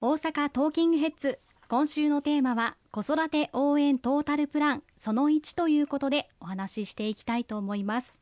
大阪トーキングヘッズ。今週のテーマは子育て応援トータルプラン。その1ということでお話ししていきたいと思います。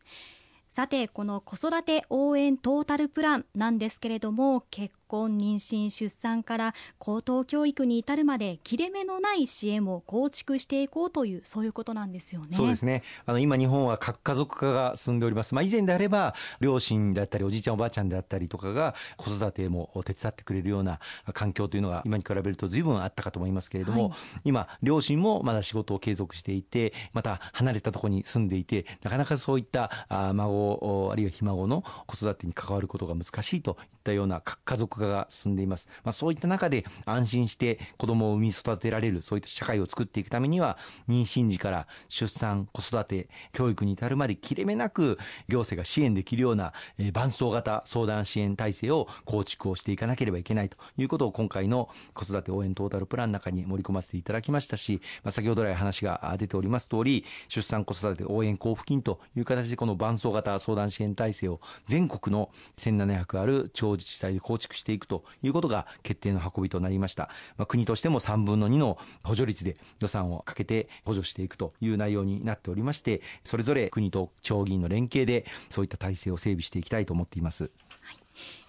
さてこの子育て応援トータルプランなんですけれども結婚妊娠出産から高等教育に至るまで切れ目のない支援を構築していこうというそういうことなんですよね。そうですね。あの今日本は核家族化が進んでおります、まあ、以前であれば両親だったりおじいちゃんおばあちゃんであったりとかが子育ても手伝ってくれるような環境というのが今に比べると随分あったかと思いますけれども、はい、今両親もまだ仕事を継続していてまた離れたところに住んでいてなかなかそういった孫あるいはひ孫の子育てに関わることが難しいといったような核家族化が進んでいます。まあ、そういった中で安心して子供を産み育てられる、そういった社会を作っていくためには、妊娠時から出産、子育て、教育に至るまで切れ目なく行政が支援できるような、えー、伴走型相談支援体制を構築をしていかなければいけないということを今回の子育て応援トータルプランの中に盛り込ませていただきましたし、まあ、先ほど来話が出ております通り、出産子育て応援交付金という形でこの伴走型相談支援体制を全国の1700ある地方自治体で構築してしていくということが決定の運びとなりました。まあ、国としても3分の2の補助率で予算をかけて補助していくという内容になっておりまして、それぞれ国と町議員の連携でそういった体制を整備していきたいと思っています。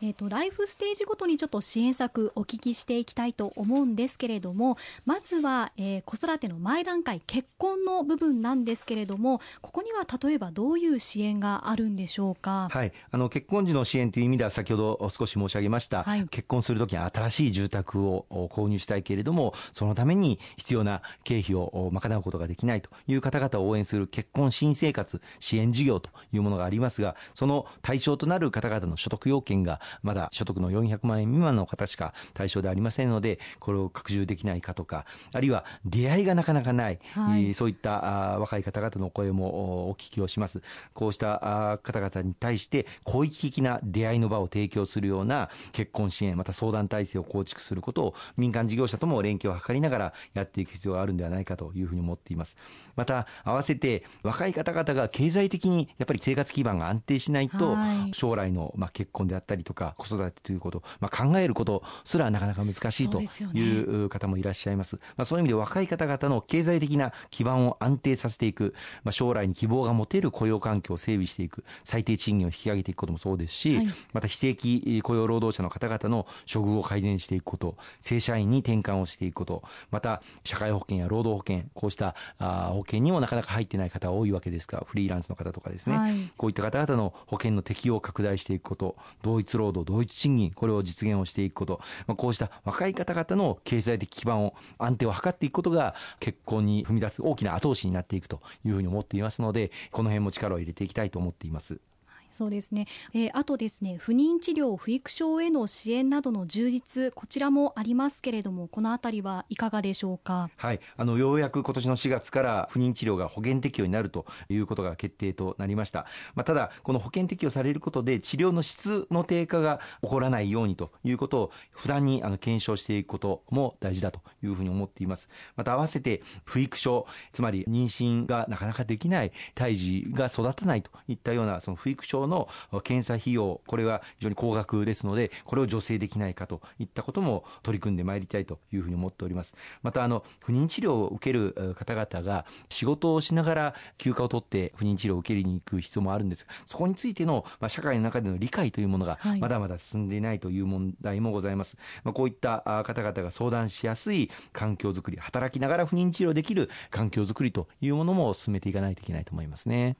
えーと、ライフステージごとにちょっと支援策お聞きしていきたいと思うんですけれどもまずは、えー、子育ての前段階結婚の部分なんですけれどもここには例えばどういう支援があるんでしょうか、はい、あの結婚時の支援という意味では先ほど少し申し上げました、はい、結婚するときに新しい住宅を購入したいけれどもそのために必要な経費を賄うことができないという方々を応援する結婚新生活支援事業というものがありますがその対象となる方々の所得要件がまだ所得の400万円未満の方しか対象でありませんので、これを拡充できないかとか、あるいは出会いがなかなかない、はい、そういった若い方々の声もお聞きをします。こうした方々に対して、広域的な出会いの場を提供するような結婚支援、また相談体制を構築することを民間事業者とも連携を図りながらやっていく必要があるんではないかというふうに思っています。また、合わせて若い方々が経済的にやっぱり生活基盤が安定しないと、将来のまあ結婚であったりとか、子育てということ、まあ、考えることすらなかなか難しいという方もいらっしゃいます。そう、ね、まあ、そういう意味で若い方々の経済的な基盤を安定させていく、まあ、将来に希望が持てる雇用環境を整備していく、最低賃金を引き上げていくこともそうですし、はい、また非正規雇用労働者の方々の処遇を改善していくこと、正社員に転換をしていくこと、また社会保険や労働保険、こうしたあ保険にもなかなか入ってない方が多いわけですが、フリーランスの方とかですね、はい、こういった方々の保険の適用を拡大していくこと、同同一労働、同一賃金、これを実現をしていくこと、まあ、こうした若い方々の経済的基盤を安定を図っていくことが結婚に踏み出す大きな後押しになっていくというふうに思っていますので、この辺も力を入れていきたいと思っています。そうですね、えー、あとですね不妊治療不育症への支援などの充実こちらもありますけれどもこのあたりはいかがでしょうか？はい。あのようやく今年の4月から不妊治療が保険適用になるということが決定となりました、まあ、ただこの保険適用されることで治療の質の低下が起こらないようにということを不断にあの検証していくことも大事だというふうに思っています。また合わせて不育症つまり妊娠がなかなかできない胎児が育たないといったようなその不育症の検査費用、これは非常に高額ですので、これを助成できないかといったことも取り組んでまいりたいというふうに思っております。また、あの、不妊治療を受ける方々が仕事をしながら休暇を取って不妊治療を受けに行く必要もあるんですが、そこについての、まあ、社会の中での理解というものがまだまだ進んでいないという問題もございます。はい、まあ、こういった方々が相談しやすい環境づくり、働きながら不妊治療できる環境づくりというものも進めていかないといけないと思いますね。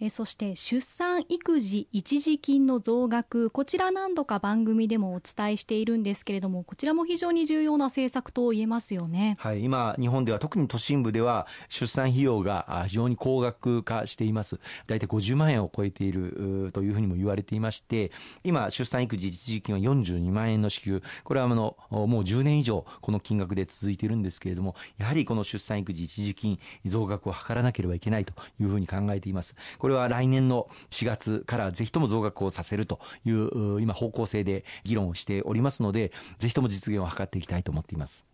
えそして出産育児一時金の増額こちら何度か番組でもお伝えしているんですけれどもこちらも非常に重要な政策と言えますよね、はい、今日本では特に都心部では出産費用が非常に高額化しています。大体50万円を超えているというふうにも言われていまして今出産育児一時金は42万円の支給。これはあのもう10年以上この金額で続いているんですけれどもやはりこの出産育児一時金増額を図らなければいけないというふうに考えています。これは来年の4月からぜひとも増額をさせるという今方向性で議論をしておりますのでぜひとも実現を図っていきたいと思っています。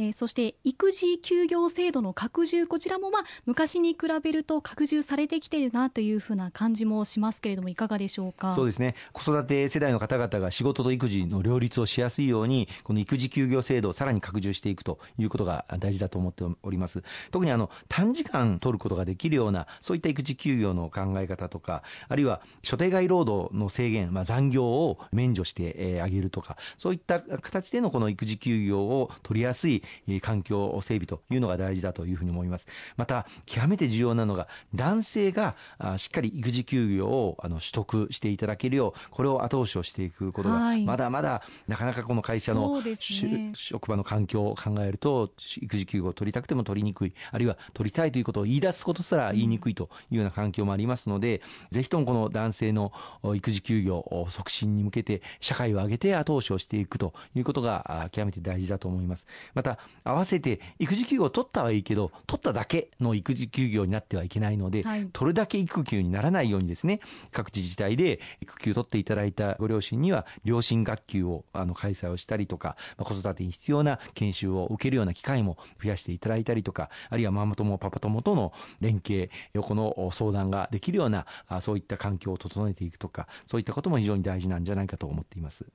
えー、そして育児休業制度の拡充こちらもまあ昔に比べると拡充されてきているなというふうな感じもしますけれどもいかがでしょうか？そうですね。子育て世代の方々が仕事と育児の両立をしやすいようにこの育児休業制度をさらに拡充していくということが大事だと思っております。特にあの短時間取ることができるようなそういった育児休業の考え方とかあるいは所定外労働の制限、まあ、残業を免除してあげるとかそういった形でのこの育児休業を取りやすい環境整備というのが大事だというふうに思います。また、極めて重要なのが、男性がしっかり育児休業をあの取得していただけるよう、これを後押しをしていくことが、まだまだなかなかこの会社の、ね、職場の環境を考えると、育児休業を取りたくても取りにくい、あるいは取りたいということを言い出すことすら言いにくいというような環境もありますので、うん、ぜひともこの男性の育児休業促進に向けて、社会を挙げて後押しをしていくということが極めて大事だと思います。また、合わせて育児休業を取ったはいいけど、取っただけの育児休業になってはいけないので、はい、取るだけ育休にならないようにですね、各自治体で育休取っていただいたご両親には、両親学級をあの開催をしたりとか、まあ、子育てに必要な研修を受けるような機会も増やしていただいたりとか、あるいはママ友、パパ友との連携、横の相談ができるような、そういった環境を整えていくとか、そういったことも非常に大事なんじゃないかと思っています。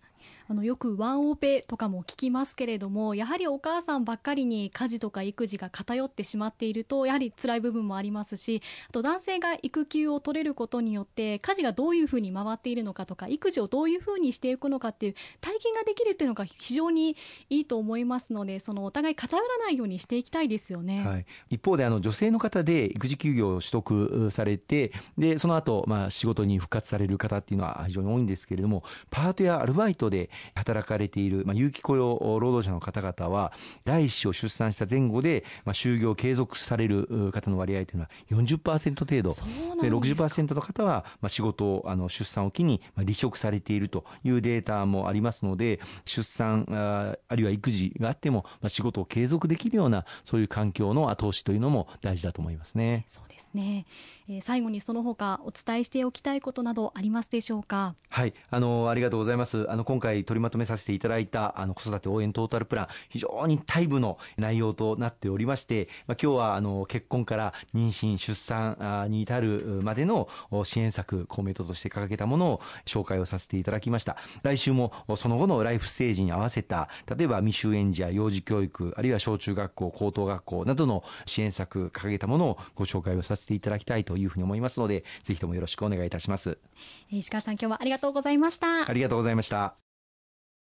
あのよくワンオペとかも聞きますけれどもやはりお母さんばっかりに家事とか育児が偏ってしまっているとやはり辛い部分もありますしあと男性が育休を取れることによって家事がどういうふうに回っているのかとか育児をどういうふうにしていくのかっていう体験ができるっていうのが非常にいいと思いますのでそのお互い偏らないようにしていきたいですよね、はい、一方であの女性の方で育児休業を取得されてでその後、まあ仕事に復活される方っていうのは非常に多いんですけれどもパートやアルバイトで働かれている、まあ、有期雇用労働者の方々は、第一子を出産した前後で、まあ、就業を継続される方の割合というのは40%程度。でで60%の方は、まあ、仕事を、あの、出産を機に、まあ、離職されているというデータもありますので、出産、ああるいは育児があっても、まあ、仕事を継続できるような、そういう環境の後押しというのも大事だと思いますね。そうですね。えー、最後にその他お伝えしておきたいことなどありますでしょうか？はい、あの、ありがとうございます。あの、今回取りまとめさせていただいた、あの、子育て応援トータルプラン、非常に大部の内容となっておりまして、まあ、今日は、あの、結婚から妊娠、出産に至るまでの支援策、公明党として掲げたものを紹介をさせていただきました。来週もその後のライフステージに合わせた、例えば未就園児や幼児教育、あるいは小中学校、高等学校などの支援策掲げたものをご紹介をさせていただきたいというふうに思いますので、ぜひともよろしくお願いいたします。石川さん、今日はありがとうございました。ありがとうございました。